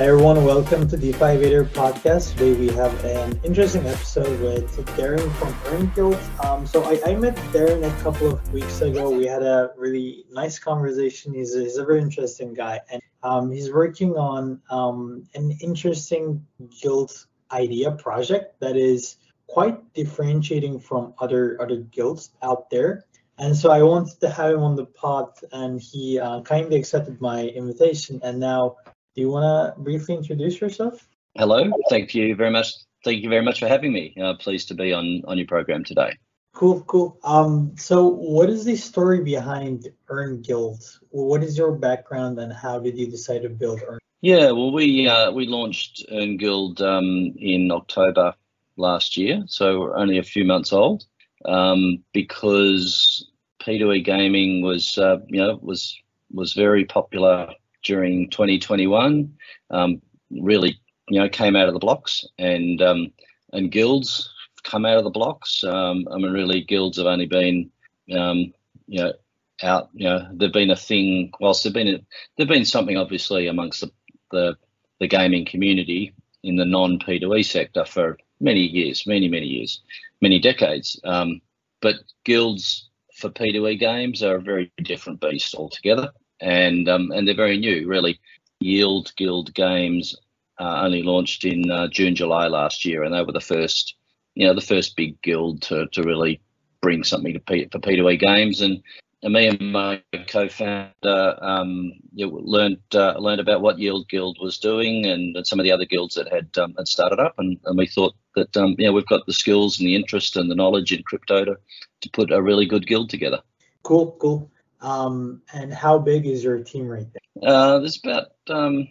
Everyone, welcome to the Vader podcast. Today we have an interesting episode with Darren from Earn Guild. Um, so I, I, met Darren a couple of weeks ago. We had a really nice conversation. He's a, he's a very interesting guy, and um, he's working on um, an interesting guild idea project that is quite differentiating from other other guilds out there. And so I wanted to have him on the pod, and he uh, kindly accepted my invitation. And now do you want to briefly introduce yourself? Hello, thank you very much. Thank you very much for having me. Uh, pleased to be on on your program today. Cool, cool. Um, so what is the story behind Earn Guild? What is your background and how did you decide to build Earn? Yeah, well, we uh, we launched Earn Guild um, in October last year, so we're only a few months old. Um, because P2E gaming was uh, you know was was very popular during 2021 um, really you know came out of the blocks and um, and guilds come out of the blocks. Um, I mean, really, guilds have only been um, you know out. You know, they've been a thing. Whilst they've been they've been something obviously amongst the the, the gaming community in the non P2E sector for many years, many many years, many decades. Um, but guilds for P2E games are a very different beast altogether and um, and they're very new, really. Yield Guild Games uh, only launched in uh, June, July last year, and they were the first, you know, the first big guild to, to really bring something to P, for P2E games. And, and me and my co-founder um, learned uh, learned about what Yield Guild was doing and, and some of the other guilds that had um, had started up, and, and we thought that um, you know we've got the skills and the interest and the knowledge in crypto to, to put a really good guild together. Cool, cool. Um, and how big is your team right there? Uh, there's about um,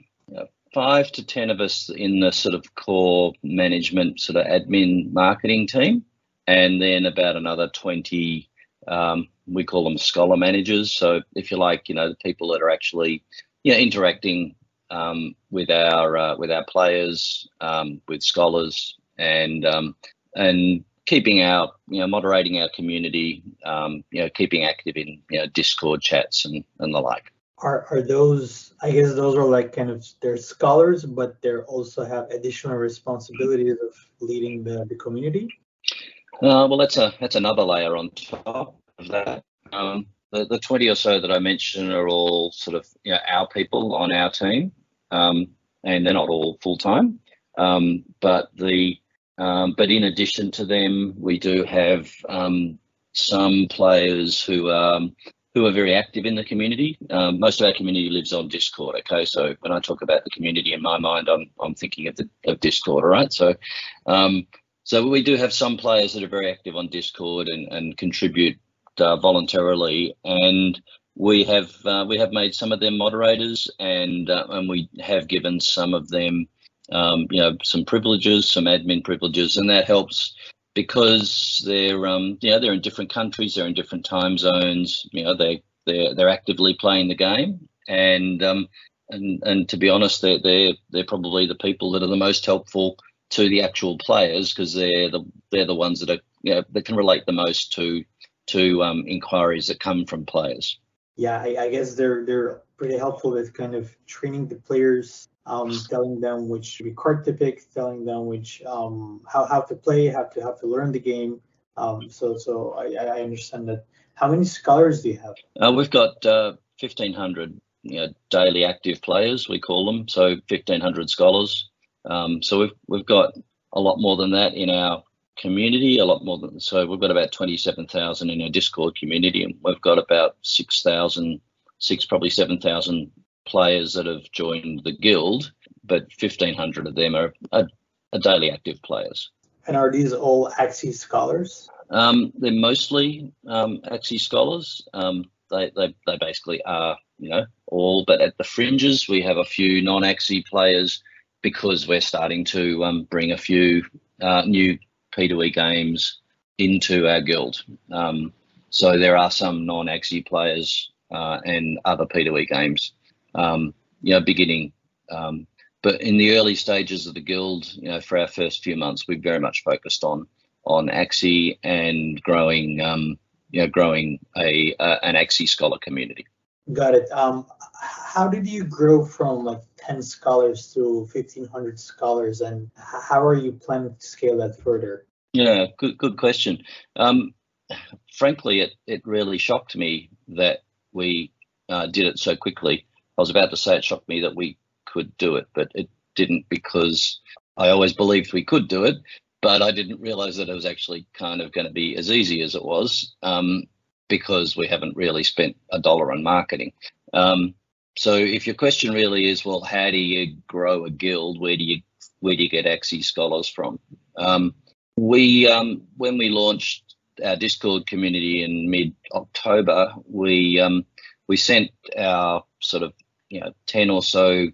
five to ten of us in the sort of core management, sort of admin marketing team, and then about another twenty. Um, we call them scholar managers. So if you like, you know, the people that are actually, you know, interacting um, with our uh, with our players, um, with scholars, and um, and keeping our, you know, moderating our community, um, you know, keeping active in, you know, Discord chats and, and the like. Are, are those, I guess those are like kind of, they're scholars, but they also have additional responsibilities of leading the, the community? Uh, well, that's a that's another layer on top of that. Um, the, the 20 or so that I mentioned are all sort of you know, our people on our team, um, and they're not all full time. Um, but the um, but in addition to them, we do have um, some players who um, who are very active in the community. Um, most of our community lives on Discord. Okay, so when I talk about the community in my mind, I'm I'm thinking of the of Discord. All right, so um, so we do have some players that are very active on Discord and and contribute uh, voluntarily, and we have uh, we have made some of them moderators, and uh, and we have given some of them um, you know, some privileges, some admin privileges, and that helps because they're, um, you know, they're in different countries, they're in different time zones. You know, they they're they're actively playing the game, and um, and and to be honest, they're they're they're probably the people that are the most helpful to the actual players because they're the they're the ones that are you know, that can relate the most to to um, inquiries that come from players. Yeah, I, I guess they're they're pretty helpful with kind of training the players um, telling them which card to pick, telling them which um, how how to play, how to how to learn the game. Um, so so I, I understand that. How many scholars do you have? Uh, we've got uh, 1,500 you know, daily active players, we call them. So 1,500 scholars. Um, so we've we've got a lot more than that in our community. A lot more than so we've got about 27,000 in our Discord community, and we've got about 6,000, six probably 7,000 players that have joined the guild, but 1,500 of them are, are, are daily active players. And are these all Axie scholars? Um, they're mostly um, Axie scholars. Um, they, they, they basically are, you know, all, but at the fringes, we have a few non Axie players because we're starting to um, bring a few uh, new P2E games into our guild. Um, so there are some non Axie players uh, and other P2E games um, you know, beginning. Um, but in the early stages of the guild, you know, for our first few months, we very much focused on on Axie and growing, um, you know, growing a uh, an Axie scholar community. Got it. Um, how did you grow from like 10 scholars to 1500 scholars and how are you planning to scale that further yeah good good question um, frankly it, it really shocked me that we uh, did it so quickly i was about to say it shocked me that we could do it but it didn't because i always believed we could do it but i didn't realize that it was actually kind of going to be as easy as it was um, because we haven't really spent a dollar on marketing um, so if your question really is, well, how do you grow a guild? Where do you where do you get Axie scholars from? Um, we um, when we launched our Discord community in mid October, we um, we sent our sort of you know ten or so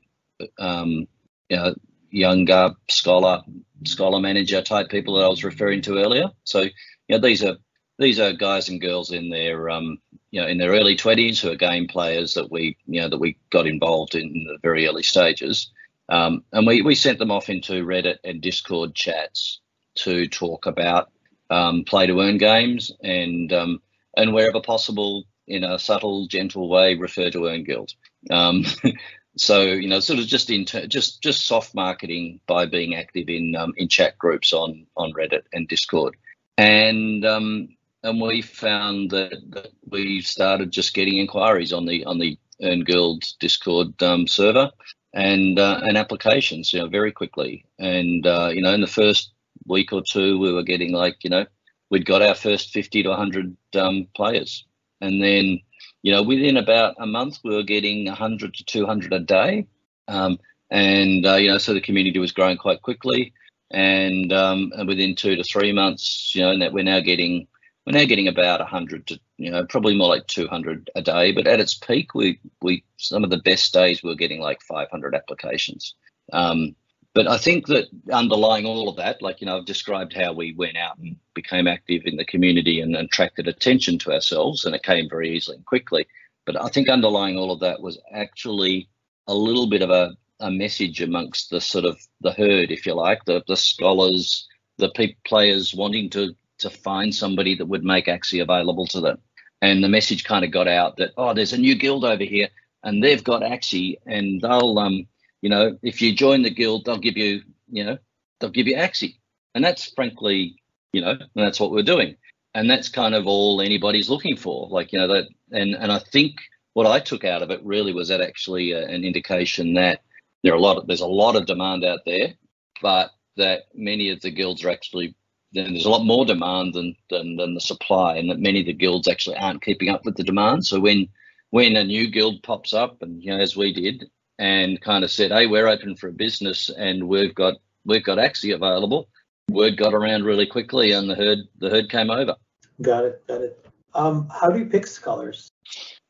um, you know, younger scholar scholar manager type people that I was referring to earlier. So you know these are these are guys and girls in their um, you know in their early 20s who are game players that we you know that we got involved in the very early stages um, and we, we sent them off into reddit and discord chats to talk about um, play to earn games and um, and wherever possible in a subtle gentle way refer to earn guild um, so you know sort of just in just just soft marketing by being active in um, in chat groups on on reddit and discord and um, and we found that, that, we started just getting inquiries on the on the Earn Guild Discord um, server and uh, and applications, you know, very quickly. And uh, you know, in the first week or two, we were getting like, you know, we'd got our first 50 to 100 um, players, and then, you know, within about a month, we were getting 100 to 200 a day. Um, and uh, you know, so the community was growing quite quickly. And, um, and within two to three months, you know, that we're now getting we're now getting about 100 to you know probably more like 200 a day but at its peak we we some of the best days we were getting like 500 applications um, but i think that underlying all of that like you know i've described how we went out and became active in the community and attracted attention to ourselves and it came very easily and quickly but i think underlying all of that was actually a little bit of a, a message amongst the sort of the herd if you like the, the scholars the pe- players wanting to to find somebody that would make Axie available to them. And the message kind of got out that, oh, there's a new guild over here and they've got Axie and they'll, um, you know, if you join the guild, they'll give you, you know, they'll give you Axie. And that's frankly, you know, and that's what we're doing. And that's kind of all anybody's looking for. Like, you know, that, and, and I think what I took out of it really was that actually a, an indication that there are a lot of, there's a lot of demand out there, but that many of the guilds are actually then there's a lot more demand than, than than the supply, and that many of the guilds actually aren't keeping up with the demand. So when when a new guild pops up, and you know as we did, and kind of said, "Hey, we're open for a business, and we've got we've got Axie available," word got around really quickly, and the herd the herd came over. Got it, got it. Um, how do you pick scholars?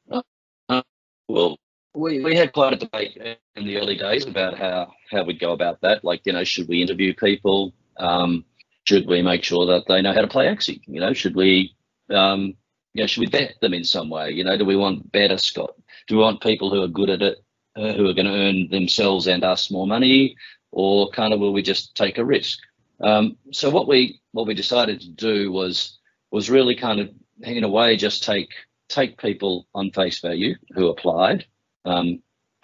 Uh, well, we, we had quite a debate in the early days about how how we'd go about that. Like, you know, should we interview people? Um, should we make sure that they know how to play Axie? You know, should we, um, you know, should we bet them in some way? You know, do we want better Scott? Do we want people who are good at it, uh, who are going to earn themselves and us more money, or kind of will we just take a risk? Um, so what we what we decided to do was was really kind of in a way just take take people on face value who applied, um,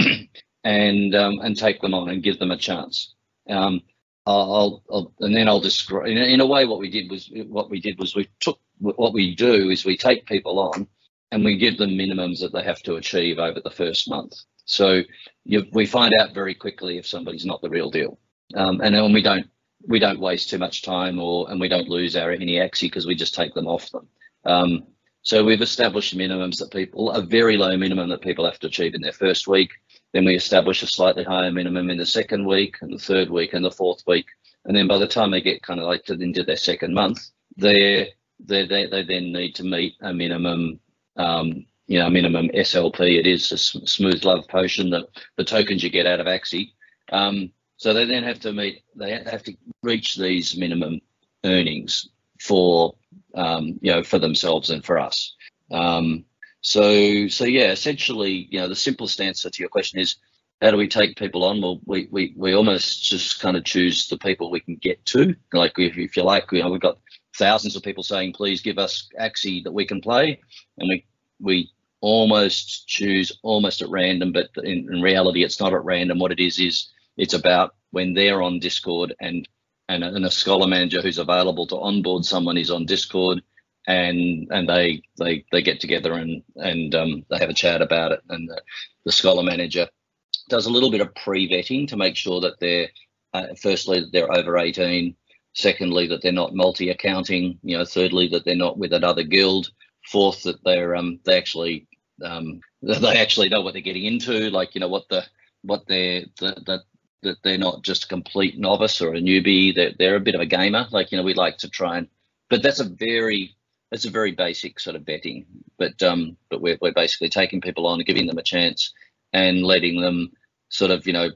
and um, and take them on and give them a chance. Um, I'll, I'll, and then I'll describe. In, in, a way, what we did was what we did was we took what we do is we take people on and we give them minimums that they have to achieve over the first month. So you, we find out very quickly if somebody's not the real deal, um, and then we don't we don't waste too much time or and we don't lose our any Axie because we just take them off them. Um, so we've established minimums that people a very low minimum that people have to achieve in their first week. Then we establish a slightly higher minimum in the second week and the third week and the fourth week. And then by the time they get kind of like to, into their second month, they they they they then need to meet a minimum um, you know minimum SLP. It is a smooth love potion that the tokens you get out of Axie. Um, so they then have to meet they have to reach these minimum earnings for um, you know for themselves and for us. Um, so, so yeah, essentially, you know, the simplest answer to your question is, how do we take people on? Well, we, we, we almost just kind of choose the people we can get to. Like if, if you like, you know, we've got thousands of people saying, please give us Axie that we can play. And we, we almost choose almost at random, but in, in reality, it's not at random. What it is is it's about when they're on Discord and and a, and a scholar manager who's available to onboard someone is on Discord and and they they they get together and and um, they have a chat about it. And the, the scholar manager does a little bit of pre-vetting to make sure that they're uh, firstly that they're over 18 secondly that they're not multi-accounting you know thirdly that they're not with another guild. Fourth that they're um they actually um they actually know what they're getting into like you know what the what they're the, that that they're not just a complete novice or a newbie they're, they're a bit of a gamer. Like you know we like to try and but that's a very it's a very basic sort of betting, but um, but we're we're basically taking people on, and giving them a chance, and letting them sort of you know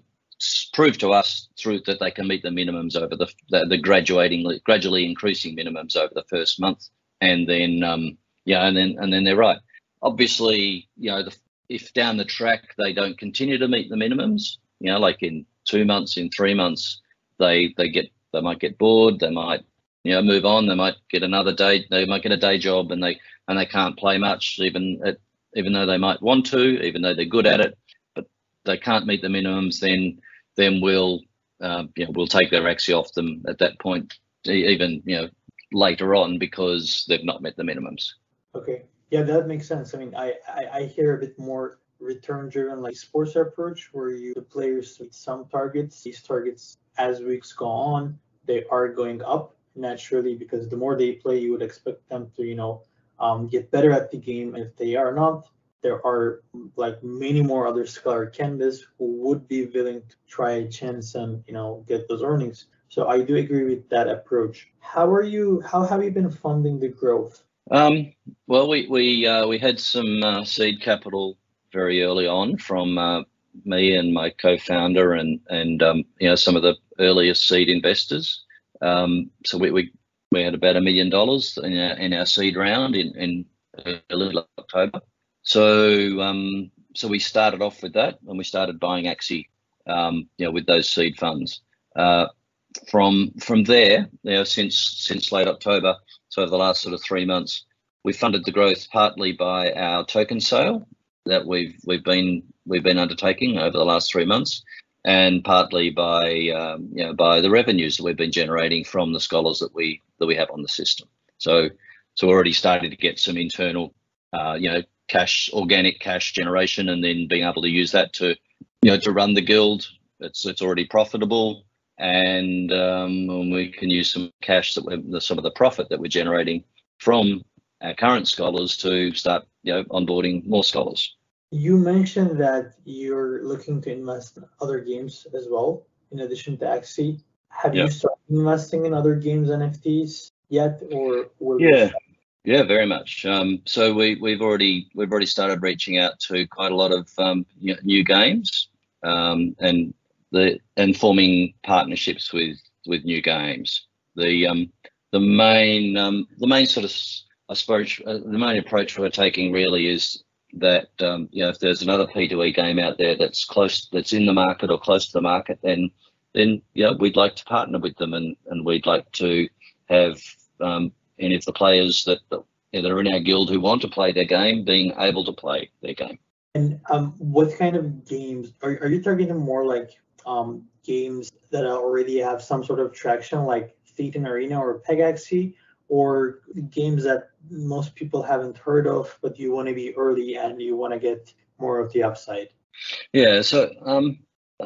prove to us through that they can meet the minimums over the the, the graduating gradually increasing minimums over the first month, and then um, yeah, and then and then they're right. Obviously, you know, the, if down the track they don't continue to meet the minimums, you know, like in two months, in three months, they they get they might get bored, they might you know move on. They might get another day. They might get a day job, and they and they can't play much, even at, even though they might want to, even though they're good at it, but they can't meet the minimums. Then then we'll uh, you know we'll take their Axie off them at that point, even you know later on because they've not met the minimums. Okay, yeah, that makes sense. I mean, I I, I hear a bit more return driven like sports approach where you the players with some targets these targets as weeks go on they are going up naturally because the more they play, you would expect them to, you know, um, get better at the game. And if they are not, there are like many more other scholar candidates who would be willing to try a chance and you know get those earnings. So I do agree with that approach. How are you? How have you been funding the growth? Um, well, we we uh, we had some uh, seed capital very early on from uh, me and my co-founder and and um, you know some of the earliest seed investors. Um, so we, we, we had about a million dollars in our, in our seed round in, in early October. So um, so we started off with that and we started buying Axie, um, you know, with those seed funds. Uh, from from there, you know, since since late October, so over the last sort of three months, we funded the growth partly by our token sale that we've we've been we've been undertaking over the last three months, and partly by um, you know by the revenues that we've been generating from the scholars that we that we have on the system. So so we're already starting to get some internal uh, you know cash organic cash generation, and then being able to use that to you know to run the guild. It's it's already profitable, and um, we can use some cash that we're some of the profit that we're generating from our current scholars to start you know onboarding more scholars. You mentioned that you're looking to invest in other games as well, in addition to Axie. Have you started investing in other games NFTs yet, or yeah, yeah, very much. Um, so we we've already we've already started reaching out to quite a lot of um, new games, um, and the and forming partnerships with with new games. The um, the main um, the main sort of I suppose uh, the main approach we're taking really is that um, you know if there's another P2E game out there that's close, that's in the market or close to the market, then then you know we'd like to partner with them and and we'd like to have um, any of the players that, that that are in our guild who want to play their game being able to play their game. And um, what kind of games are, are you targeting more like um, games that already have some sort of traction, like Thetan Arena or Pegaxy, or games that most people haven't heard of, but you want to be early and you want to get more of the upside? Yeah, so um,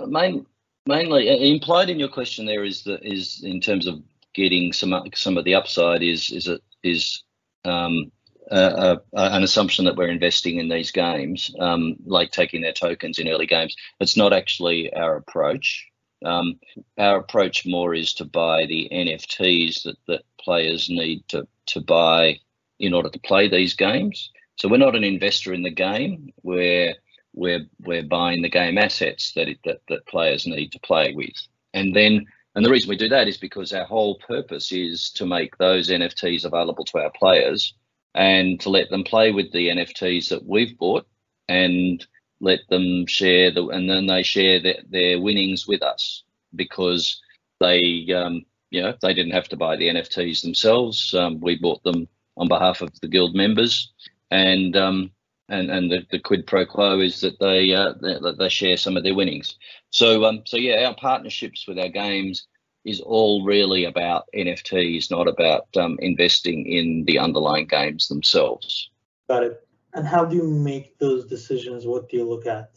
main, mainly uh, implied in your question there is that is in terms of getting some some of the upside is is it is um, uh, an assumption that we're investing in these games, um, like taking their tokens in early games. It's not actually our approach. Um, our approach more is to buy the NFTs that, that players need to, to buy in order to play these games. So we're not an investor in the game. We're we're we're buying the game assets that it, that that players need to play with. And then and the reason we do that is because our whole purpose is to make those NFTs available to our players and to let them play with the NFTs that we've bought and let them share the and then they share their, their winnings with us because they um, you know they didn't have to buy the NFTs themselves. Um, we bought them on behalf of the guild members, and um, and and the, the quid pro quo is that they uh, they, they share some of their winnings. So um, so yeah, our partnerships with our games is all really about NFTs, not about um, investing in the underlying games themselves. Got it. And how do you make those decisions? What do you look at?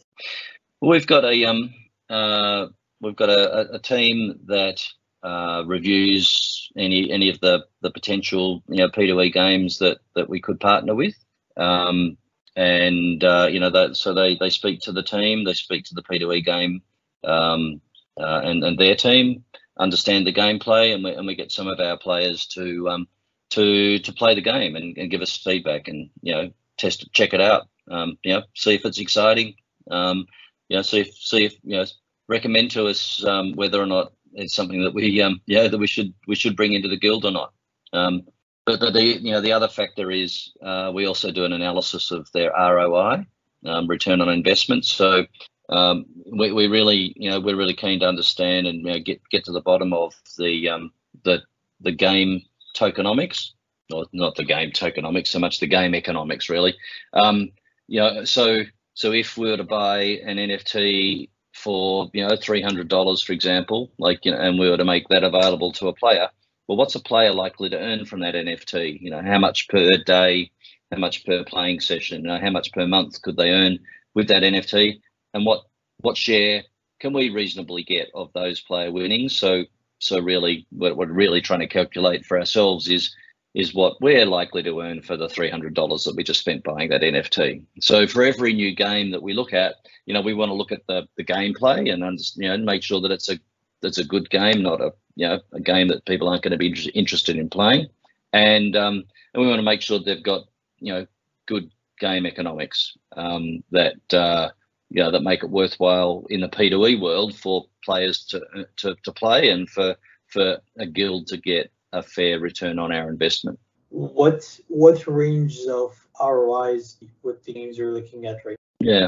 We've got a um uh, we've got a, a team that uh, reviews any any of the the potential you know P2E games that that we could partner with. Um, and uh, you know that so they they speak to the team, they speak to the P2E game um, uh, and and their team, understand the gameplay, and we and we get some of our players to um, to to play the game and, and give us feedback and you know test it, check it out, um, you know see if it's exciting, um, you know see if see if you know recommend to us um, whether or not it's something that we um, yeah that we should we should bring into the guild or not. Um, but the, the you know the other factor is uh, we also do an analysis of their ROI, um, return on investment. So um, we, we really you know we're really keen to understand and you know, get get to the bottom of the um, the the game tokenomics, or not the game tokenomics so much the game economics really. Um, you know so so if we were to buy an NFT for you know three hundred dollars, for example, like you know, and we were to make that available to a player, well, what's a player likely to earn from that NFT? You know, how much per day, how much per playing session, you know, how much per month could they earn with that NFT, and what what share can we reasonably get of those player winnings? So so really, what we're really trying to calculate for ourselves is is what we're likely to earn for the $300 that we just spent buying that NFT. So for every new game that we look at, you know, we want to look at the, the gameplay and, you know, make sure that it's a, that's a good game, not a, you know, a game that people aren't going to be interested in playing. And, um, and we want to make sure they've got, you know, good game economics um, that, uh, you know, that make it worthwhile in the P2E world for players to, to, to play and for, for a guild to get a fair return on our investment. What what range of ROIs with the games you're looking at right now? Yeah.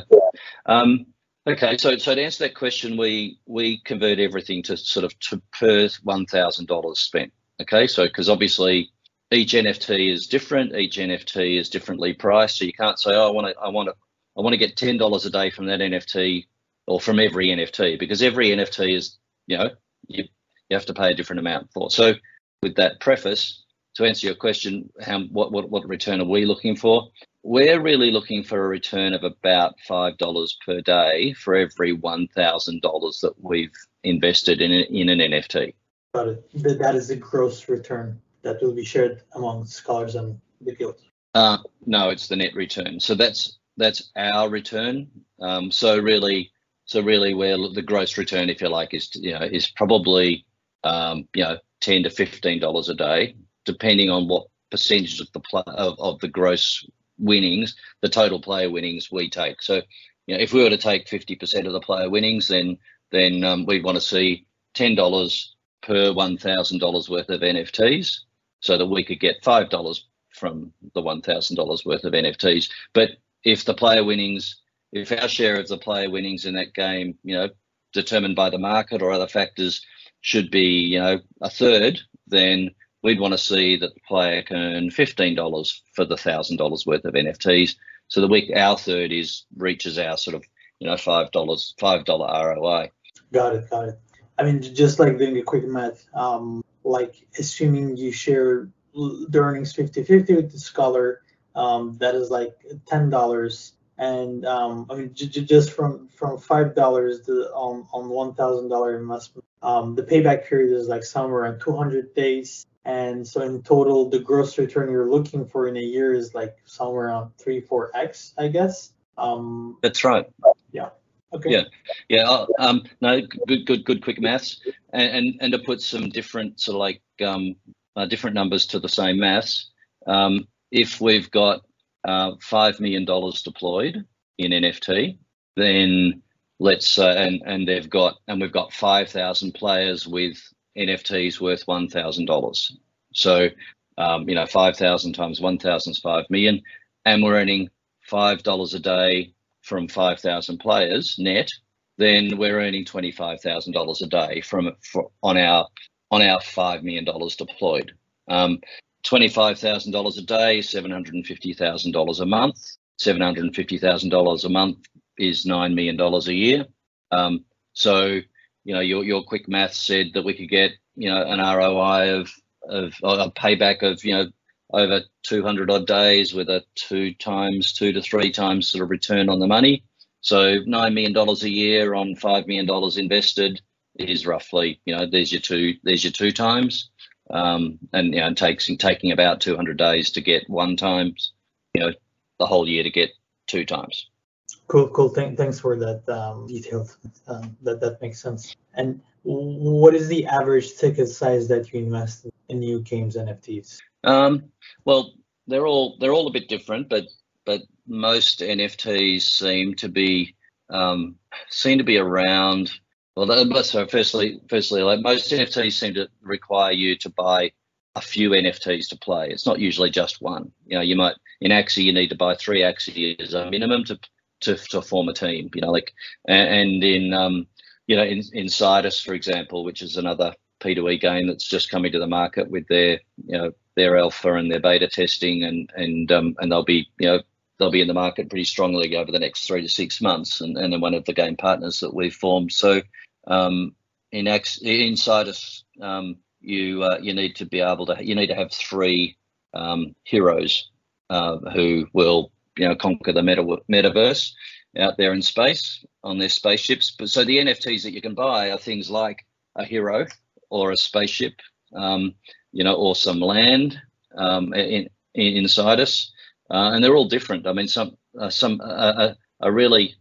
Um, okay, so so to answer that question, we we convert everything to sort of to per one thousand dollars spent. Okay, so because obviously each NFT is different, each NFT is differently priced, so you can't say, oh, I want to I want to I want to get ten dollars a day from that NFT or from every NFT because every NFT is you know you you have to pay a different amount for. So with that preface, to answer your question, how, what, what, what return are we looking for? We're really looking for a return of about $5 per day for every $1,000 that we've invested in, in an NFT. Got it. That is the gross return that will be shared among scholars and the guild. Uh, no, it's the net return. So that's that's our return. Um, so really, so really, where the gross return, if you like, is you know is probably um, you know ten to fifteen dollars a day, depending on what percentage of the pl- of, of the gross winnings, the total player winnings we take. So, you know, if we were to take fifty percent of the player winnings, then then um, we'd want to see ten dollars per one thousand dollars worth of NFTs, so that we could get five dollars from the one thousand dollars worth of NFTs. But if the player winnings, if our share of the player winnings in that game, you know, determined by the market or other factors, should be, you know, a third, then we'd want to see that the player can earn $15 for the $1,000 worth of NFTs. So the week our third is reaches our sort of, you know, $5, $5 ROI. Got it, got it. I mean, just like doing a quick math, um, like assuming you share the earnings 50-50 with the scholar, um, that is like $10 and um, I mean j- j- just from from five dollars on on one thousand dollar investment, um, the payback period is like somewhere around 200 days, and so in total the gross return you're looking for in a year is like somewhere around three four x, I guess. Um, That's right. Yeah. Okay. Yeah, yeah. Uh, um, no, good, good, good, quick maths, and and, and to put some different sort of like um, uh, different numbers to the same maths. Um, if we've got uh, $5 million deployed in NFT, then let's uh, and and they've got and we've got 5,000 players with NFTs worth $1,000. So um, you know 5,000 times 1,000 is 5 million, and we're earning five dollars a day from 5,000 players net. Then we're earning $25,000 a day from on our on our five million dollars deployed. Um, $25,000 a day, $750,000 a month. seven hundred and fifty thousand dollars a month is nine million dollars a year. Um, so you know your your quick math said that we could get you know an ROI of of a payback of you know over 200 odd days with a two times two to three times sort of return on the money. So nine million dollars a year on five million dollars invested is roughly you know there's your two there's your two times, um, and you know it takes taking about 200 days to get one times, you know the whole year to get two times. Cool, cool. Th- thanks for that um, detail. Um, that that makes sense. And what is the average ticket size that you invest in new games NFTs? Um, well, they're all they're all a bit different, but but most NFTs seem to be um, seem to be around. Well, so firstly, firstly, like most NFTs seem to require you to buy a few NFTs to play. It's not usually just one. You know, you might in Axie you need to buy three Axie as a minimum to to, to form a team. You know, like and in um, you know in, in Sidus, for example, which is another P2E game that's just coming to the market with their you know their alpha and their beta testing, and and um, and they'll be you know they'll be in the market pretty strongly over the next three to six months, and and one of the game partners that we've formed. So um, in X in Sidus, um, you uh, you need to be able to you need to have three um, heroes uh, who will you know conquer the meta- metaverse out there in space on their spaceships. But so the NFTs that you can buy are things like a hero or a spaceship, um, you know, or some land um, in, in, inside us, uh, and they're all different. I mean, some uh, some uh, uh a really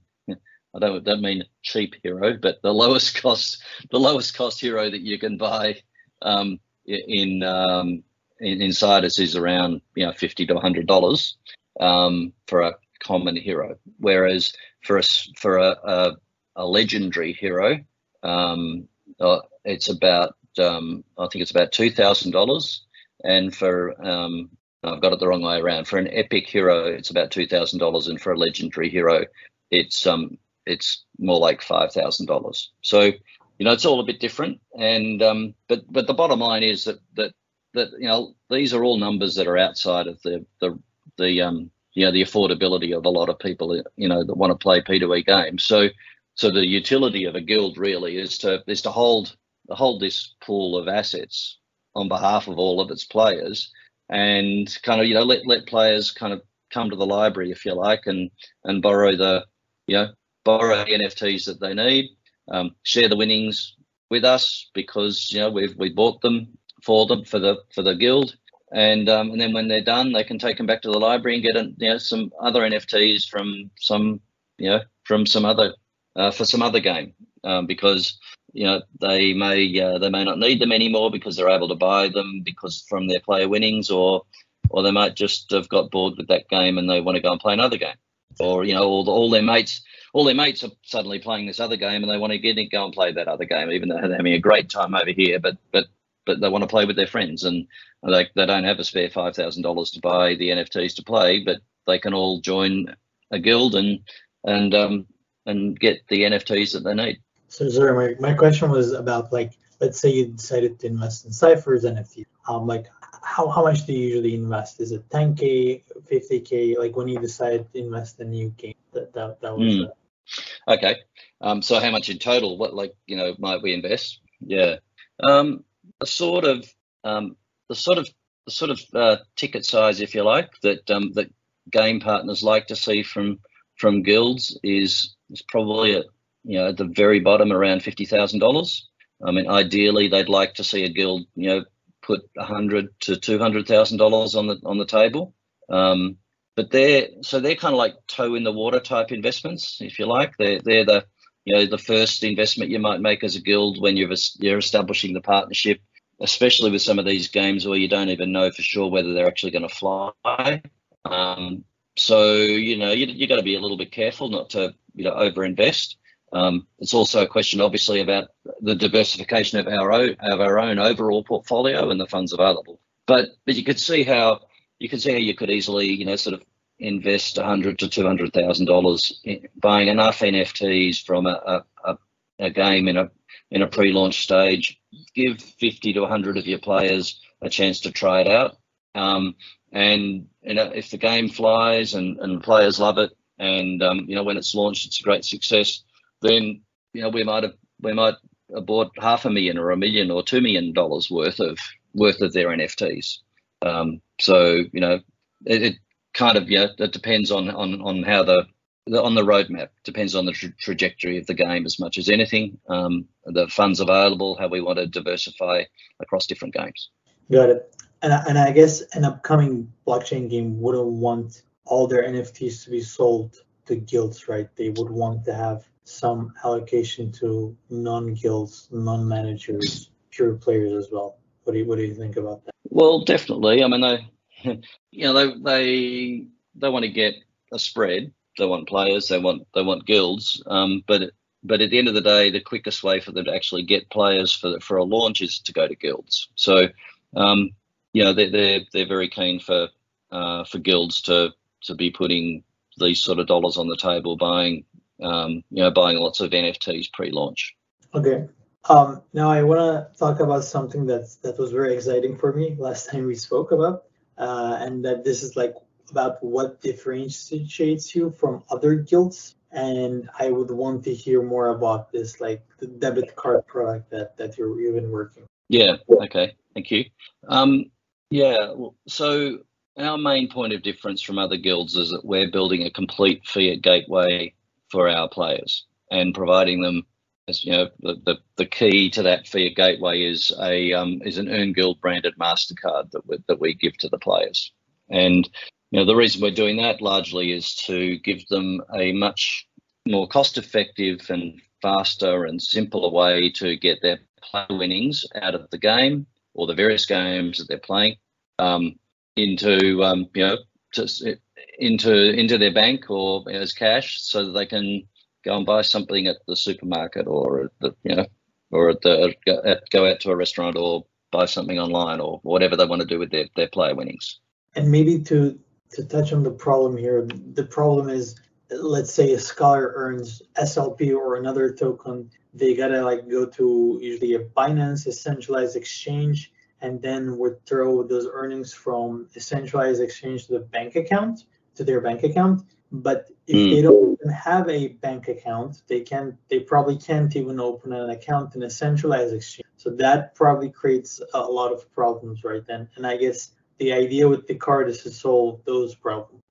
I don't, don't mean cheap hero, but the lowest cost the lowest cost hero that you can buy um, in, um, in inside us is around you know fifty to hundred dollars um, for a common hero, whereas for a for a, a, a legendary hero, um, uh, it's about um, I think it's about two thousand dollars, and for um, I've got it the wrong way around. For an epic hero, it's about two thousand dollars, and for a legendary hero, it's um it's more like five thousand dollars. So you know it's all a bit different, and um, but but the bottom line is that that that you know these are all numbers that are outside of the the the um you know the affordability of a lot of people you know that want to play P2E games. So so the utility of a guild really is to is to hold hold this pool of assets on behalf of all of its players and kind of you know let let players kind of come to the library if you like and and borrow the you know borrow the NFTs that they need, um, share the winnings with us because you know we've we bought them for them for the for the guild. And um, and then when they're done they can take them back to the library and get you know some other NFTs from some you know from some other uh, for some other game um, because you know they may uh, they may not need them anymore because they're able to buy them because from their player winnings or or they might just have got bored with that game and they want to go and play another game or you know all, the, all their mates all their mates are suddenly playing this other game and they want to get in, go and play that other game even though they're having a great time over here but but but they want to play with their friends and they, they don't have a spare five thousand dollars to buy the NFTs to play but they can all join a guild and and um and get the NFTs that they need. So sorry, my, my question was about like let's say you decided to invest in Cypher's NFT. Um, like how, how much do you usually invest? Is it 10k, 50k? Like when you decide to invest in a new game, that that, that was. Mm. Uh... Okay. Um, so how much in total? What like you know might we invest? Yeah. Um, the sort of um, the sort of the sort of uh, ticket size, if you like, that um, that game partners like to see from from guilds is is probably at you know, at the very bottom around fifty thousand dollars. I mean, ideally, they'd like to see a guild, you know, put a hundred to two hundred thousand dollars on the on the table. Um, but they're so they're kind of like toe in the water type investments, if you like. They're they're the you know the first investment you might make as a guild when you're you're establishing the partnership, especially with some of these games where you don't even know for sure whether they're actually going to fly. Um, so you know you you got to be a little bit careful not to you know overinvest. Um, it's also a question, obviously, about the diversification of our own of our own overall portfolio and the funds available. But but you could see how you could see how you could easily, you know, sort of invest hundred to two hundred thousand dollars buying enough NFTs from a, a, a game in a in a pre-launch stage. Give fifty to hundred of your players a chance to try it out, um, and you know if the game flies and and players love it, and um, you know when it's launched, it's a great success, then you know we might have we might have bought half a million or a million or two million dollars worth of worth of their NFTs. Um, so you know it, it kind of yeah it depends on on on how the on the roadmap depends on the tra- trajectory of the game as much as anything. Um, the funds available, how we want to diversify across different games. Got it. And and I guess an upcoming blockchain game wouldn't want all their NFTs to be sold to guilds, right? They would want to have some allocation to non-guilds, non-managers, pure players as well. What do you what do you think about that? Well, definitely. I mean, they you know they they they want to get a spread they want players, they want they want guilds. Um, but but at the end of the day, the quickest way for them to actually get players for for a launch is to go to guilds. So um, you know they're they're, they're very keen for uh, for guilds to to be putting these sort of dollars on the table, buying um, you know buying lots of NFTs pre-launch. Okay. Um, now I want to talk about something that that was very exciting for me last time we spoke about, uh, and that this is like about what differentiates you from other guilds and I would want to hear more about this, like the debit card product that that you're you've working. Yeah. Okay. Thank you. Um, yeah. So our main point of difference from other guilds is that we're building a complete fiat gateway for our players and providing them. As you know, the, the, the key to that fiat gateway is a um, is an Earn Guild branded Mastercard that we, that we give to the players. And you know, the reason we're doing that largely is to give them a much more cost-effective and faster and simpler way to get their play winnings out of the game or the various games that they're playing um, into um, you know to, into into their bank or as cash so that they can go and buy something at the supermarket or at the you know or at the at, go out to a restaurant or buy something online or whatever they want to do with their, their player winnings. And maybe to to touch on the problem here, the problem is let's say a scholar earns SLP or another token, they gotta like go to usually a Binance, a centralized exchange, and then withdraw those earnings from a centralized exchange to the bank account, to their bank account. But if mm. they don't even have a bank account, they can they probably can't even open an account in a centralized exchange. So that probably creates a lot of problems right then. And I guess the idea with the card is to solve those problems.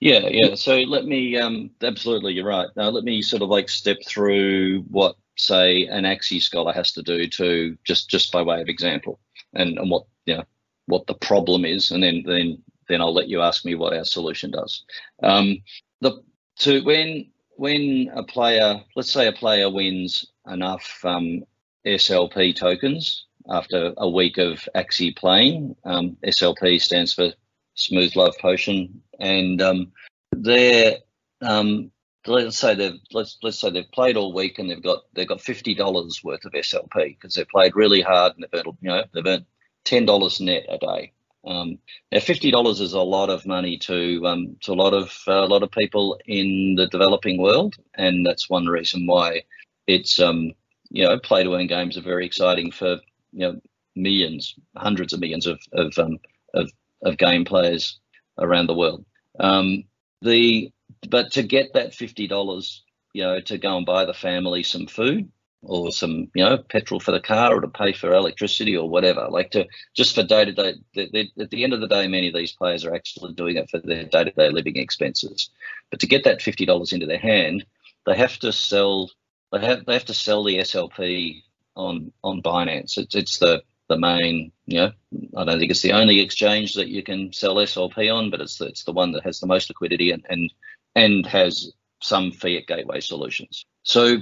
Yeah, yeah. So let me, um, absolutely, you're right. Now let me sort of like step through what, say, an Axie scholar has to do to just just by way of example, and and what you know what the problem is, and then then then I'll let you ask me what our solution does. Um, the to when when a player, let's say a player wins enough um, SLP tokens after a week of Axie playing. Um, SLP stands for Smooth Love Potion, and um, they're um, let's say they've let's let's say they've played all week and they've got they've got fifty dollars worth of SLP because they've played really hard and they've earned you know they've earned ten dollars net a day. Um, now, fifty dollars is a lot of money to um, to a lot of uh, a lot of people in the developing world, and that's one reason why it's um, you know play to earn games are very exciting for you know millions, hundreds of millions of of um, of, of game players around the world. Um, the but to get that fifty dollars, you know, to go and buy the family some food or some you know petrol for the car or to pay for electricity or whatever like to just for day to day at the end of the day many of these players are actually doing it for their day to day living expenses but to get that $50 into their hand they have to sell they have they have to sell the slp on on Binance. It's it's the the main, you know, I don't think it's the only exchange that you can sell SLP on, but it's the, it's the one that has the most liquidity and and and has some fiat gateway solutions. So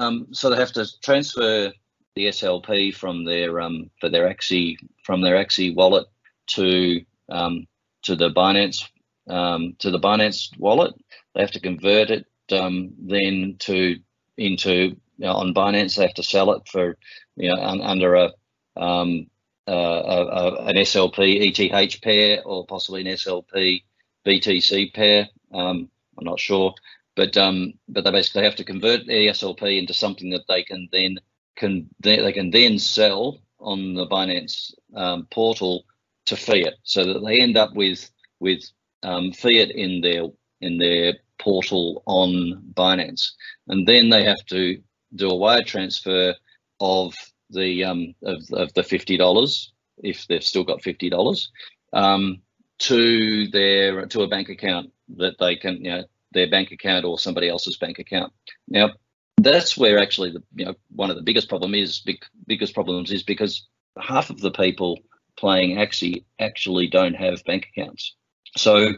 um, so they have to transfer the SLP from their um, for their Axie from their Axie wallet to um, to the Binance um, to the Binance wallet. They have to convert it um, then to into you know, on Binance, they have to sell it for, you know, un, under a, uh, a, an SLP ETH pair or possibly an SLP BTC pair. Um, I'm not sure, but um, but they basically have to convert their SLP into something that they can then can they can then sell on the Binance um, portal to fiat, so that they end up with with um, fiat in their in their portal on Binance, and then they have to do a wire transfer of the um, of, of the fifty dollars if they've still got fifty dollars um, to their to a bank account that they can you know their bank account or somebody else's bank account. Now that's where actually the you know one of the biggest problem is big, biggest problems is because half of the people playing Axie actually don't have bank accounts. So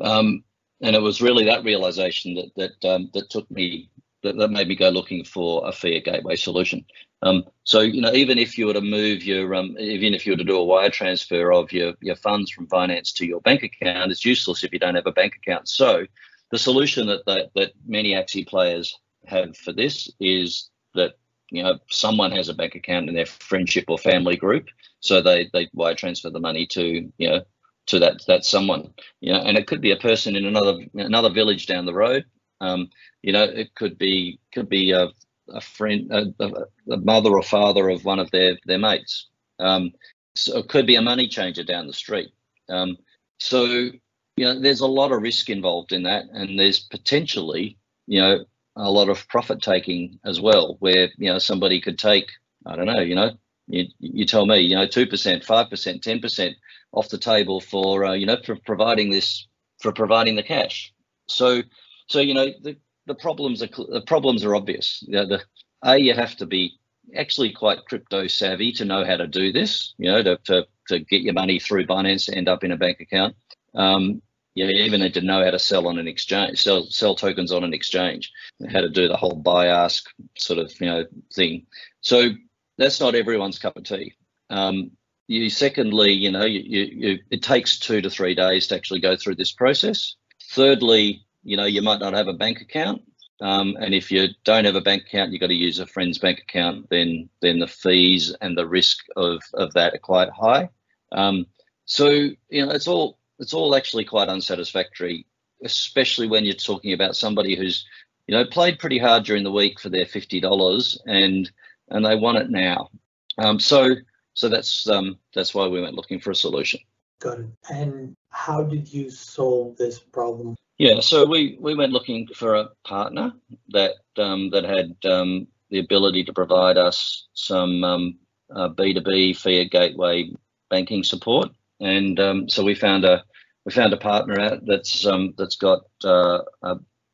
um, and it was really that realization that that um, that took me that, that made me go looking for a fiat gateway solution. Um, so you know, even if you were to move your, um, even if you were to do a wire transfer of your your funds from Binance to your bank account, it's useless if you don't have a bank account. So the solution that that, that many Axie players have for this is that you know someone has a bank account in their friendship or family group, so they they wire transfer the money to you know to that that someone you know and it could be a person in another another village down the road. Um, you know it could be could be a, a friend a, a, mother or father of one of their their mates. Um, so it could be a money changer down the street. Um, so you know there's a lot of risk involved in that and there's potentially you know a lot of profit taking as well where you know somebody could take i don't know you know you, you tell me you know 2% 5% 10% off the table for uh, you know for providing this for providing the cash. So so you know the the problems are the problems are obvious. You know, the a you have to be actually quite crypto savvy to know how to do this. You know to to, to get your money through Binance to end up in a bank account. Um, you even need to know how to sell on an exchange, sell sell tokens on an exchange, how to do the whole buy ask sort of you know thing. So that's not everyone's cup of tea. Um, you secondly, you know, you, you, you, it takes two to three days to actually go through this process. Thirdly, you know, you might not have a bank account. Um, and if you don't have a bank account, you've got to use a friend's bank account, then then the fees and the risk of, of that are quite high. Um, so you know it's all it's all actually quite unsatisfactory, especially when you're talking about somebody who's you know played pretty hard during the week for their fifty dollars and and they want it now. Um, so so that's um, that's why we went looking for a solution. Got it. And how did you solve this problem? Yeah, so we we went looking for a partner that um, that had um, the ability to provide us some um, uh, B2B fiat gateway banking support, and um, so we found a we found a partner out that's um, that's got uh,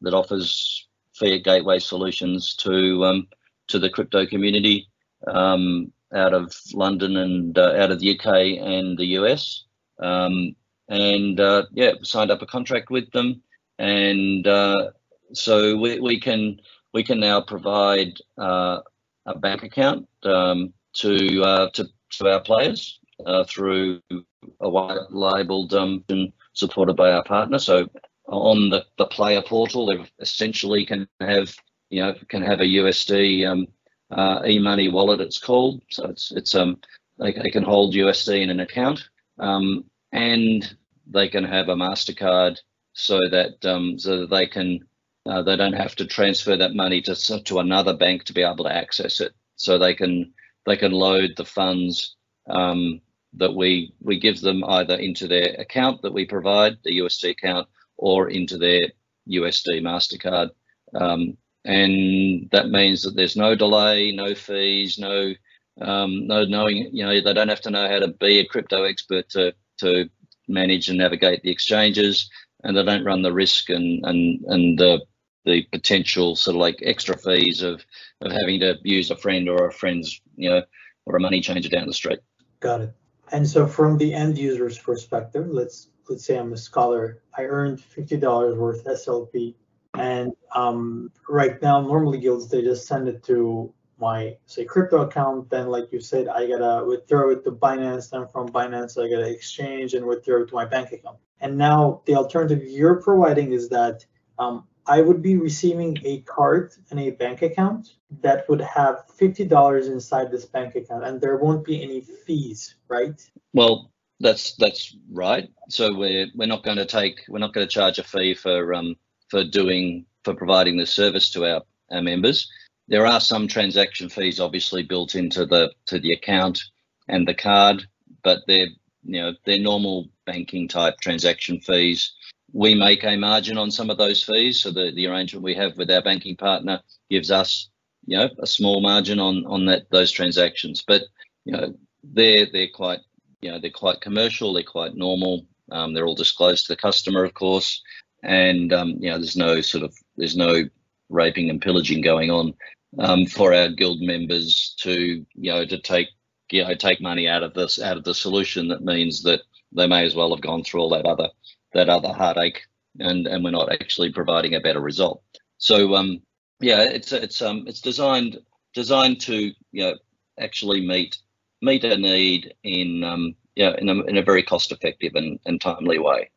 that offers fiat gateway solutions to um, to the crypto community. Um, out of London and uh, out of the UK and the US. Um, and uh, yeah, signed up a contract with them, and uh, so we, we can we can now provide uh, a bank account um, to, uh, to to our players uh, through a white labeled um, and supported by our partner. So on the, the player portal, they essentially can have you know can have a USD um, uh, e-money wallet. It's called. So it's it's um they, they can hold USD in an account, um, and they can have a Mastercard so that um, so that they can uh, they don't have to transfer that money to to another bank to be able to access it. So they can they can load the funds um, that we we give them either into their account that we provide, the USD account, or into their USD Mastercard. Um, and that means that there's no delay, no fees, no um, no knowing. You know, they don't have to know how to be a crypto expert to to manage and navigate the exchanges, and they don't run the risk and and and the the potential sort of like extra fees of of having to use a friend or a friend's you know or a money changer down the street. Got it. And so from the end user's perspective, let's let's say I'm a scholar. I earned fifty dollars worth SLP and um, right now, normally guilds they just send it to my say crypto account. Then, like you said, I gotta withdraw it to Binance. Then from Binance, I gotta exchange and withdraw it to my bank account. And now the alternative you're providing is that um, I would be receiving a card and a bank account that would have $50 inside this bank account, and there won't be any fees, right? Well, that's that's right. So we're we're not going to take we're not going to charge a fee for um, for doing for providing the service to our, our members. There are some transaction fees obviously built into the to the account and the card, but they're you know they're normal banking type transaction fees. We make a margin on some of those fees. So the, the arrangement we have with our banking partner gives us, you know, a small margin on on that those transactions. But you know, they're they're quite you know they're quite commercial. They're quite normal. Um, they're all disclosed to the customer, of course, and um, you know there's no sort of there's no raping and pillaging going on um, for our guild members to you know to take you know take money out of this out of the solution. That means that they may as well have gone through all that other that other heartache, and and we're not actually providing a better result. So um yeah, it's it's um it's designed designed to you know actually meet meet a need in um yeah in a in a very cost effective and, and timely way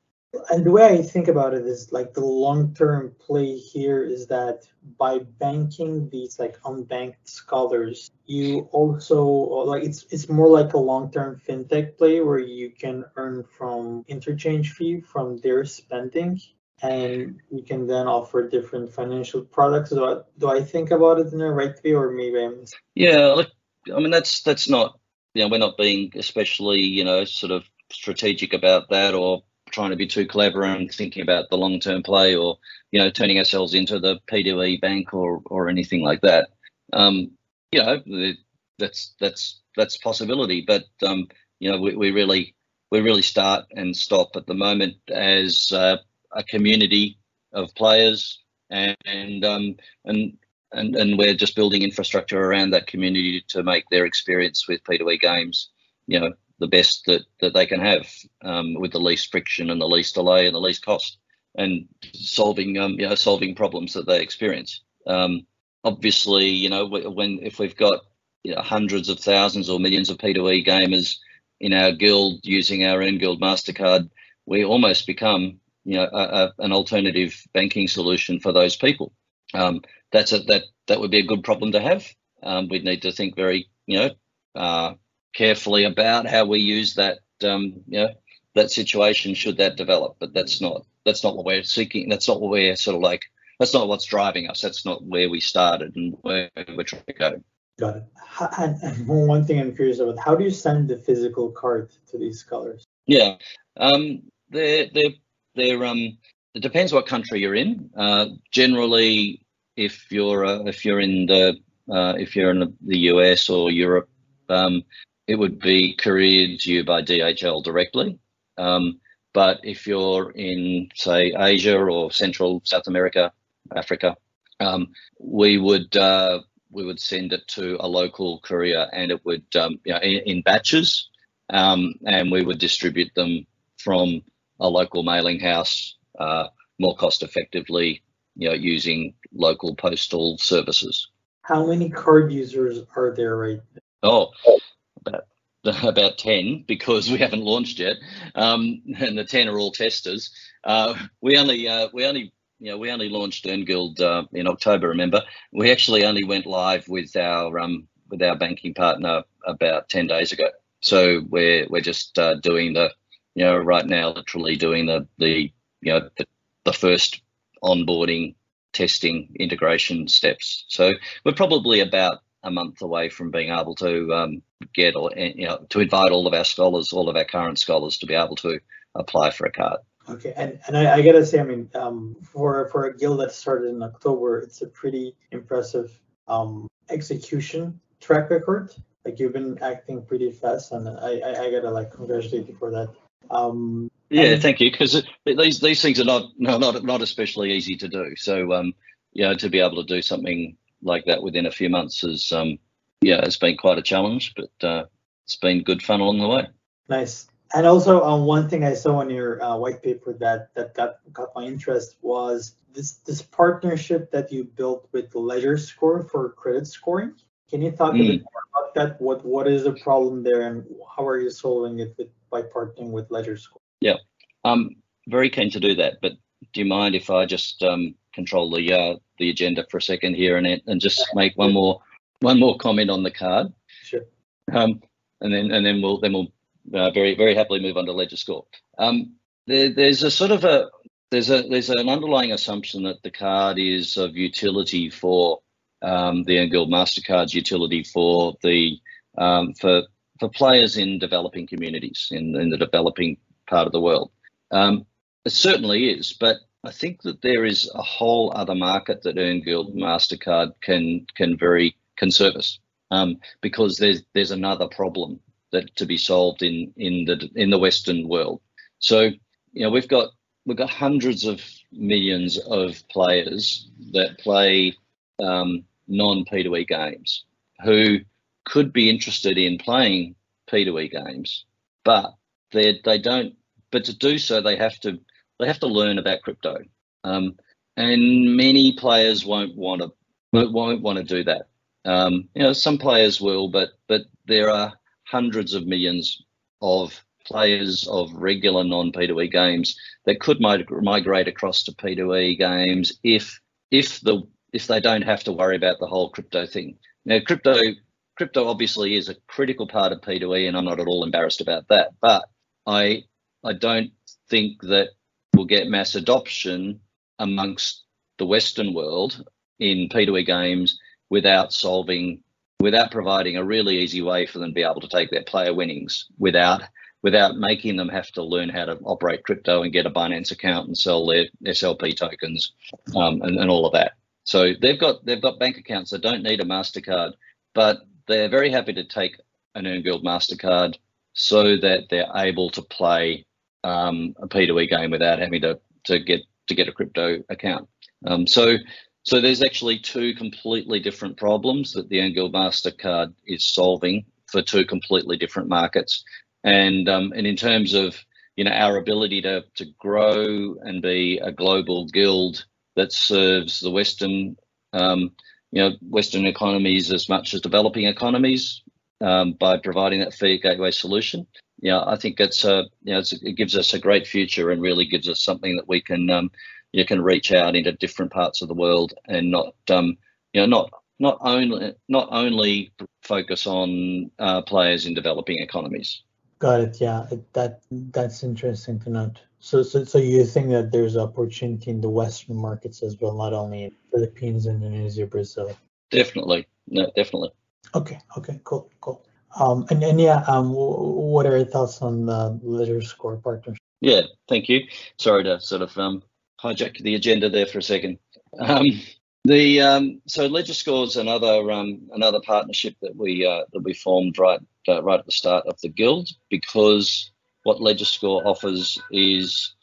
and the way I think about it is like the long term play here is that by banking these like unbanked scholars, you also like it's it's more like a long term fintech play where you can earn from interchange fee from their spending and you can then offer different financial products. Do I, do I think about it in the right way or maybe I'm Yeah, look I mean that's that's not you know, we're not being especially, you know, sort of strategic about that or trying to be too clever and thinking about the long term play or you know turning ourselves into the P2E bank or or anything like that. Um, you know that's that's that's possibility, but um, you know we, we really we really start and stop at the moment as uh, a community of players and and um, and and and we're just building infrastructure around that community to make their experience with P2E games you know the best that, that they can have um, with the least friction and the least delay and the least cost and solving um, you know solving problems that they experience. Um, obviously, you know when if we've got you know, hundreds of thousands or millions of P2E gamers in our guild using our own guild Mastercard, we almost become you know a, a, an alternative banking solution for those people. Um, that's a, that that would be a good problem to have. Um, we'd need to think very you know uh, carefully about how we use that um, you know that situation should that develop. But that's not that's not what we're seeking. That's not what we're sort of like. That's not what's driving us. That's not where we started and where we're trying to go. Got it. And, and one thing I'm curious about: how do you send the physical card to these scholars? Yeah, um, they're they're they're um. It depends what country you're in. Uh, generally, if you're uh, if you're in the uh, if you're in the US or Europe, um, it would be couriered to you by DHL directly. Um, but if you're in, say, Asia or Central South America, Africa, um, we would uh, we would send it to a local courier, and it would um, you know, in, in batches, um, and we would distribute them from a local mailing house uh, more cost effectively, you know, using local postal services. How many card users are there right now? Oh, about about 10 because we haven't launched yet. Um, and the 10 are all testers. Uh, we only uh, we only you know we only launched Guild uh, in October remember? We actually only went live with our um, with our banking partner about 10 days ago. So we're we're just uh, doing the you know right now literally doing the the you know the, the first onboarding testing integration steps. So we're probably about a month away from being able to um, get or you know to invite all of our scholars, all of our current scholars, to be able to apply for a card. Okay, and, and I, I, gotta say, I mean, um, for for a guild that started in October, it's a pretty impressive um, execution track record. Like you've been acting pretty fast, and I, I, I gotta like congratulate you for that. Um, yeah, thank you, because these these things are not not not especially easy to do. So um, you know, to be able to do something like that within a few months is um, yeah, it's been quite a challenge, but uh, it's been good fun along the way. Nice. And also, um, one thing I saw in your uh, white paper that that got got my interest was this this partnership that you built with Ledger Score for credit scoring. Can you talk mm. a bit hmm. more about that? What what is the problem there, and how are you solving it with by partnering with Ledger Score? Yeah, I'm very keen to do that. But do you mind if I just um, control the uh, the agenda for a second here and and just make one more one more comment on the card. Sure. Um, and then and then we'll then we'll uh, very very happily move on to ledger score. Um, there, there's a sort of a there's a there's an underlying assumption that the card is of utility for um, the Guild Mastercard's utility for the um, for for players in developing communities in in the developing part of the world. Um, it certainly is, but I think that there is a whole other market that EarnGuild Mastercard can can very can service um, because there's there's another problem that to be solved in in the in the Western world. So you know we've got we've got hundreds of millions of players that play um, non P2E games who could be interested in playing P2E games, but they they don't. But to do so, they have to they have to learn about crypto, um, and many players won't want to won't want to do that. Um, you know, some players will, but but there are hundreds of millions of players of regular non P2E games that could migrate across to P2E games if if the if they don't have to worry about the whole crypto thing. Now, crypto crypto obviously is a critical part of P2E, and I'm not at all embarrassed about that. But I I don't think that we'll get mass adoption amongst the Western world in P2E games without solving, without providing a really easy way for them to be able to take their player winnings without without making them have to learn how to operate crypto and get a Binance account and sell their SLP tokens um, and, and all of that. So they've got they've got bank accounts that don't need a Mastercard, but they're very happy to take an earn EarnGuild Mastercard so that they're able to play um, a P2E game without having to to get to get a crypto account. Um, so so there's actually two completely different problems that the EarnGuild Mastercard is solving for two completely different markets. And um, and in terms of you know our ability to to grow and be a global guild that serves the Western um, you know Western economies as much as developing economies um, by providing that fiat gateway solution. Yeah, I think it's a you know it's, it gives us a great future and really gives us something that we can um, you can reach out into different parts of the world and not um, you know not not only not only focus on uh, players in developing economies. Got it. Yeah, that that's interesting to note. So, so, so you think that there's opportunity in the Western markets as well, not only in Philippines, Indonesia, Brazil. Definitely. No, definitely. Okay. Okay. Cool. Cool. Um, and, and yeah, um, what are your thoughts on the LedgerScore partnership? Yeah. Thank you. Sorry to sort of um, hijack the agenda there for a second. Um, the um, so LedgerScore is another um, another partnership that we uh, that we formed right uh, right at the start of the guild because what LedgerScore offers is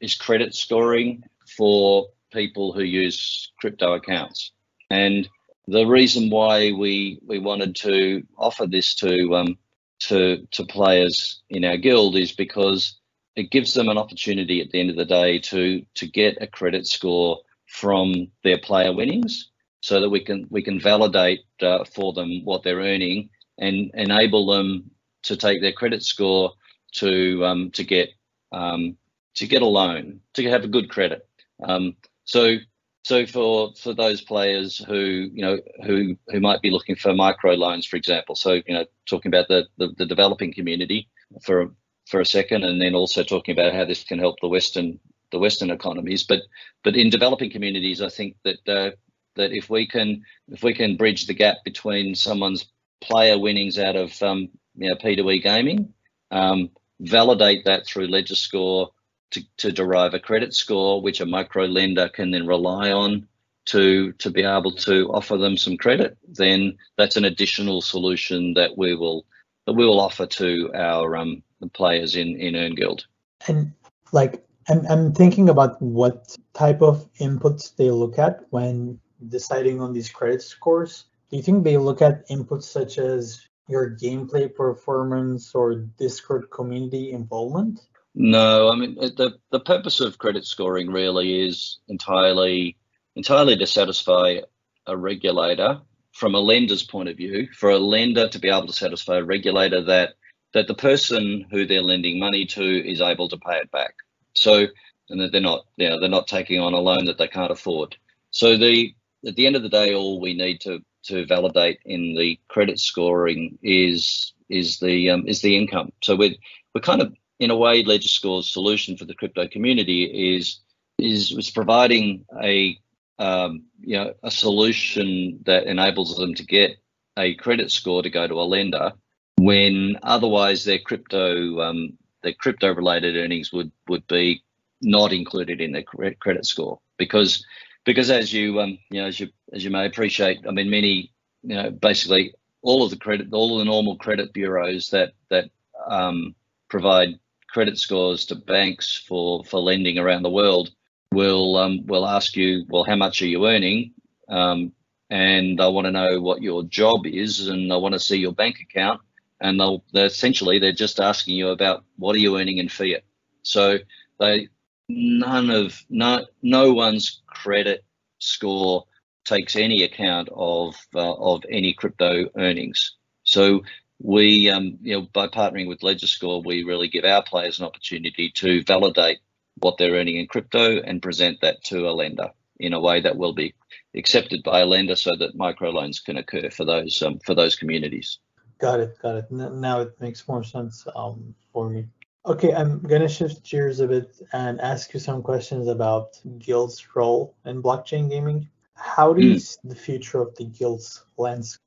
is credit scoring for people who use crypto accounts, and the reason why we we wanted to offer this to um, to to players in our guild is because it gives them an opportunity at the end of the day to to get a credit score from their player winnings so that we can we can validate uh, for them what they're earning and enable them to take their credit score to um, to get um, to get a loan to have a good credit. Um, so so for for those players who you know who who might be looking for micro loans, for example. So you know talking about the the, the developing community for for a second, and then also talking about how this can help the Western the Western economies. But but in developing communities, I think that uh, that if we can if we can bridge the gap between someone's player winnings out of um, you know P2E gaming, um, validate that through LedgerScore to, to derive a credit score, which a micro lender can then rely on to to be able to offer them some credit, then that's an additional solution that we will that we will offer to our um, players in in EarnGuild. And like I'm, I'm thinking about what type of inputs they look at when deciding on these credit scores. Do you think they look at inputs such as your gameplay performance or Discord community involvement? No, I mean the the purpose of credit scoring really is entirely entirely to satisfy a regulator from a lender's point of view, for a lender to be able to satisfy a regulator that that the person who they're lending money to is able to pay it back. So and that they're not you know, they're not taking on a loan that they can't afford. So the at the end of the day, all we need to to validate in the credit scoring is is the um, is the income. So we're we're kind of in a way LedgerScore's solution for the crypto community is is was providing a um, you know a solution that enables them to get a credit score to go to a lender when otherwise their crypto um, the crypto related earnings would would be not included in their credit score. Because because as you um you know as you as you may appreciate, I mean many you know basically all of the credit all of the normal credit bureaus that that um, provide credit scores to banks for for lending around the world will um, will ask you well how much are you earning? Um, and I want to know what your job is and I want to see your bank account and they'll they're essentially they're just asking you about what are you earning in fiat. So they none of no no one's credit score takes any account of uh, of any crypto earnings. So we um, you know by partnering with LedgerScore we really give our players an opportunity to validate what they're earning in crypto and present that to a lender in a way that will be accepted by a lender so that microloans can occur for those um, for those communities Got it. Got it. Now it makes more sense um, for me. Okay, I'm gonna shift gears a bit and ask you some questions about guilds' role in blockchain gaming. How do you mm. see the future of the guilds landscape?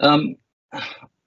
Um,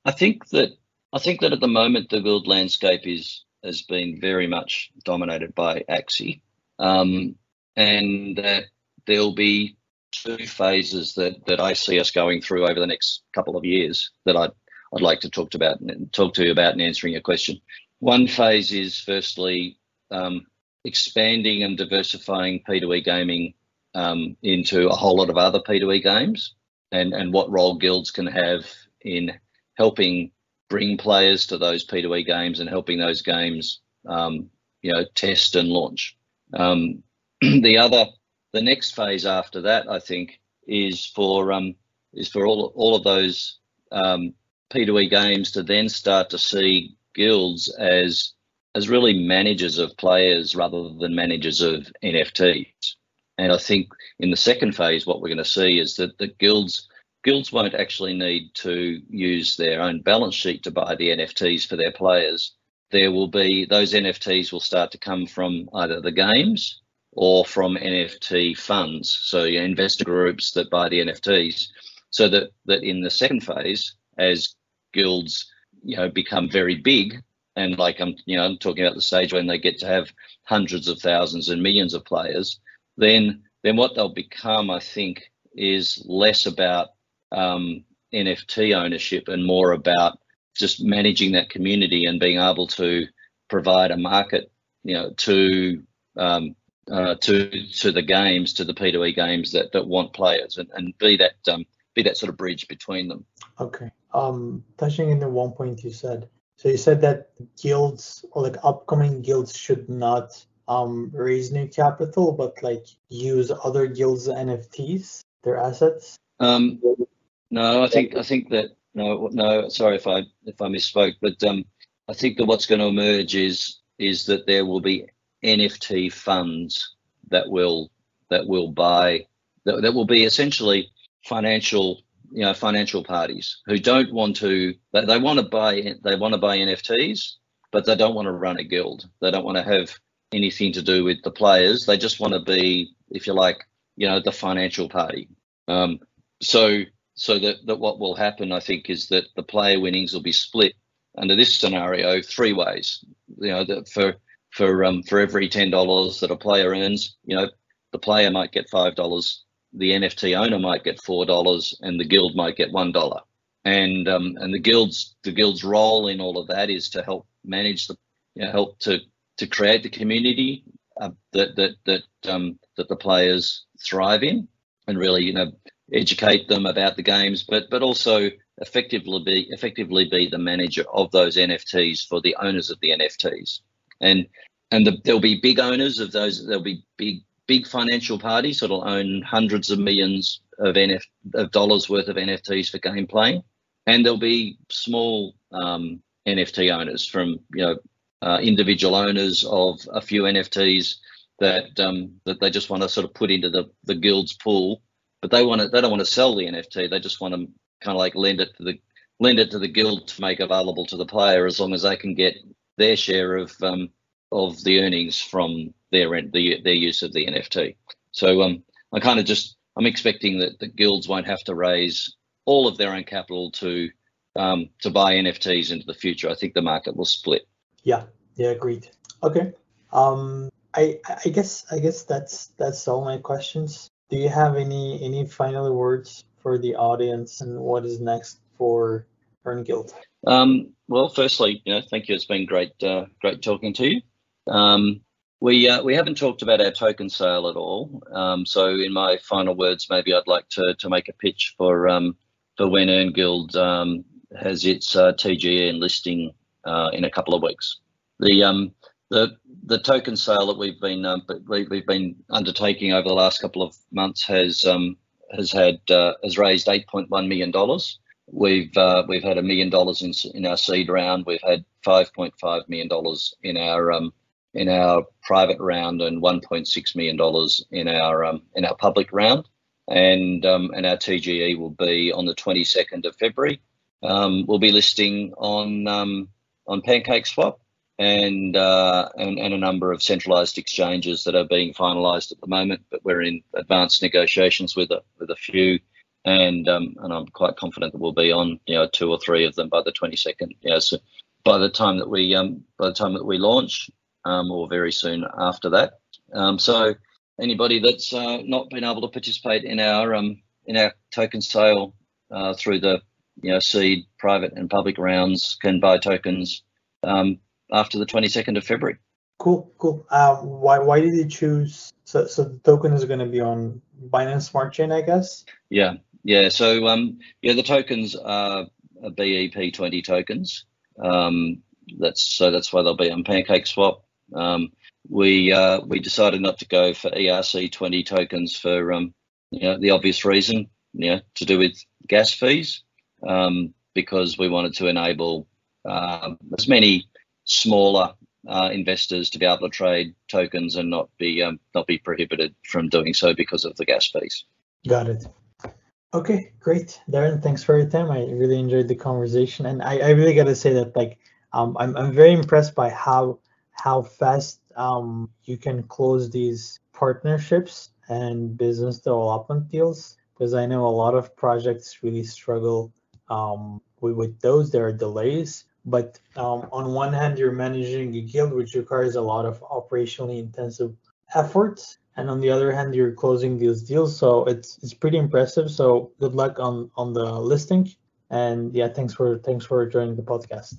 I think that I think that at the moment the guild landscape is has been very much dominated by Axie, um, and that there'll be two phases that that I see us going through over the next couple of years that I'd I'd like to talk to about talk to you about in answering your question. One phase is firstly um, expanding and diversifying P2E gaming um, into a whole lot of other P2E games, and and what role guilds can have in helping bring players to those P2E games and helping those games, um, you know, test and launch. Um, the other, the next phase after that, I think, is for um, is for all all of those um, P2E games to then start to see guilds as as really managers of players rather than managers of NFTs. And I think in the second phase, what we're going to see is that the guilds guilds won't actually need to use their own balance sheet to buy the NFTs for their players. There will be those NFTs will start to come from either the games or from NFT funds, so investor groups that buy the NFTs. So that that in the second phase, as guilds, you know, become very big. And like I'm, you know, I'm talking about the stage when they get to have hundreds of thousands and millions of players, then then what they'll become, I think, is less about um, NFT ownership and more about just managing that community and being able to provide a market, you know, to um, uh, to to the games, to the P2E games that that want players, and, and be that um, be that sort of bridge between them. Okay. Um, touching in the one point you said. So you said that guilds or like upcoming guilds should not um raise new capital, but like use other guilds NFTs, their assets. Um, no, I think I think that no, no. Sorry if I if I misspoke, but um, I think that what's going to emerge is is that there will be NFT funds that will that will buy that, that will be essentially financial you know financial parties who don't want to they, they want to buy they want to buy nfts but they don't want to run a guild they don't want to have anything to do with the players they just want to be if you like you know the financial party um, so so that, that what will happen i think is that the player winnings will be split under this scenario three ways you know that for for um, for every ten dollars that a player earns you know the player might get five dollars the NFT owner might get four dollars and the guild might get one dollar. And um, and the guild's the guild's role in all of that is to help manage the you know, help to to create the community uh, that that that um, that the players thrive in, and really you know educate them about the games, but but also effectively be effectively be the manager of those NFTs for the owners of the NFTs, and and the, there'll be big owners of those. There'll be big big financial parties that'll own hundreds of millions of, NF, of dollars worth of NFTs for game playing, and there'll be small um, NFT owners from you know uh, individual owners of a few NFTs that um, that they just want to sort of put into the the guild's pool, but they want to they don't want to sell the NFT. They just want to kind of like lend it to the lend it to the guild to make available to the player as long as they can get their share of um, of the earnings from their the, their use of the NFT. So um, I kind of just I'm expecting that the guilds won't have to raise all of their own capital to um, to buy NFTs into the future. I think the market will split. Yeah, Yeah, agreed. Okay. Um, I I guess I guess that's that's all my questions. Do you have any any final words for the audience and what is next for EarnGuild? Um, well, firstly, you know, thank you. It's been great uh, great talking to you. Um, we uh, we haven't talked about our token sale at all. Um, so in my final words, maybe I'd like to to make a pitch for um, for when EarnGuild um, has its uh, TGE listing uh, in a couple of weeks. The um, the the token sale that we've been um, we've been undertaking over the last couple of months has um, has had uh, has raised 8.1 million dollars. We've uh, we've had a million dollars in in our seed round. We've had 5.5 million dollars in our um, in our private round and 1.6 million dollars in our um, in our public round. And um, and our TGE will be on the 22nd of February. Um, we'll be listing on on Pancake Swap and, uh, and, and a number of centralised exchanges that are being finalised at the moment. But we're in advanced negotiations with a with a few, and um, and I'm quite confident that we'll be on you know two or three of them by the 22nd. Yeah, so by the time that we um, by the time that we launch, um, or very soon after that. Um, so anybody that's uh, not been able to participate in our um, in our token sale uh, through the you know seed, private, and public rounds can buy tokens um, after the 22nd of February. Cool, cool. Uh, why why did you choose? So so the token is going to be on Binance Smart Chain, I guess. Yeah, yeah. So um, yeah, the tokens are BEP20 tokens. Um, that's so that's why they'll be on Pancake Swap. Um, we uh, we decided not to go for ERC20 tokens for um, you know the obvious reason, you know, to do with gas fees, um, because we wanted to enable uh, as many smaller uh, investors to be able to trade tokens and not be um, not be prohibited from doing so because of the gas fees. Got it. Okay, great, Darren. Thanks for your time. I really enjoyed the conversation, and I, I really got to say that like um, I'm I'm very impressed by how how fast um, you can close these partnerships and business development deals because I know a lot of projects really struggle um, with, with those. There are delays but um, on one hand, you're managing a guild, which requires a lot of operationally intensive efforts, and on the other hand, you're closing these deals. So it's it's pretty impressive. So good luck on on the listing, and yeah, thanks for thanks for joining the podcast.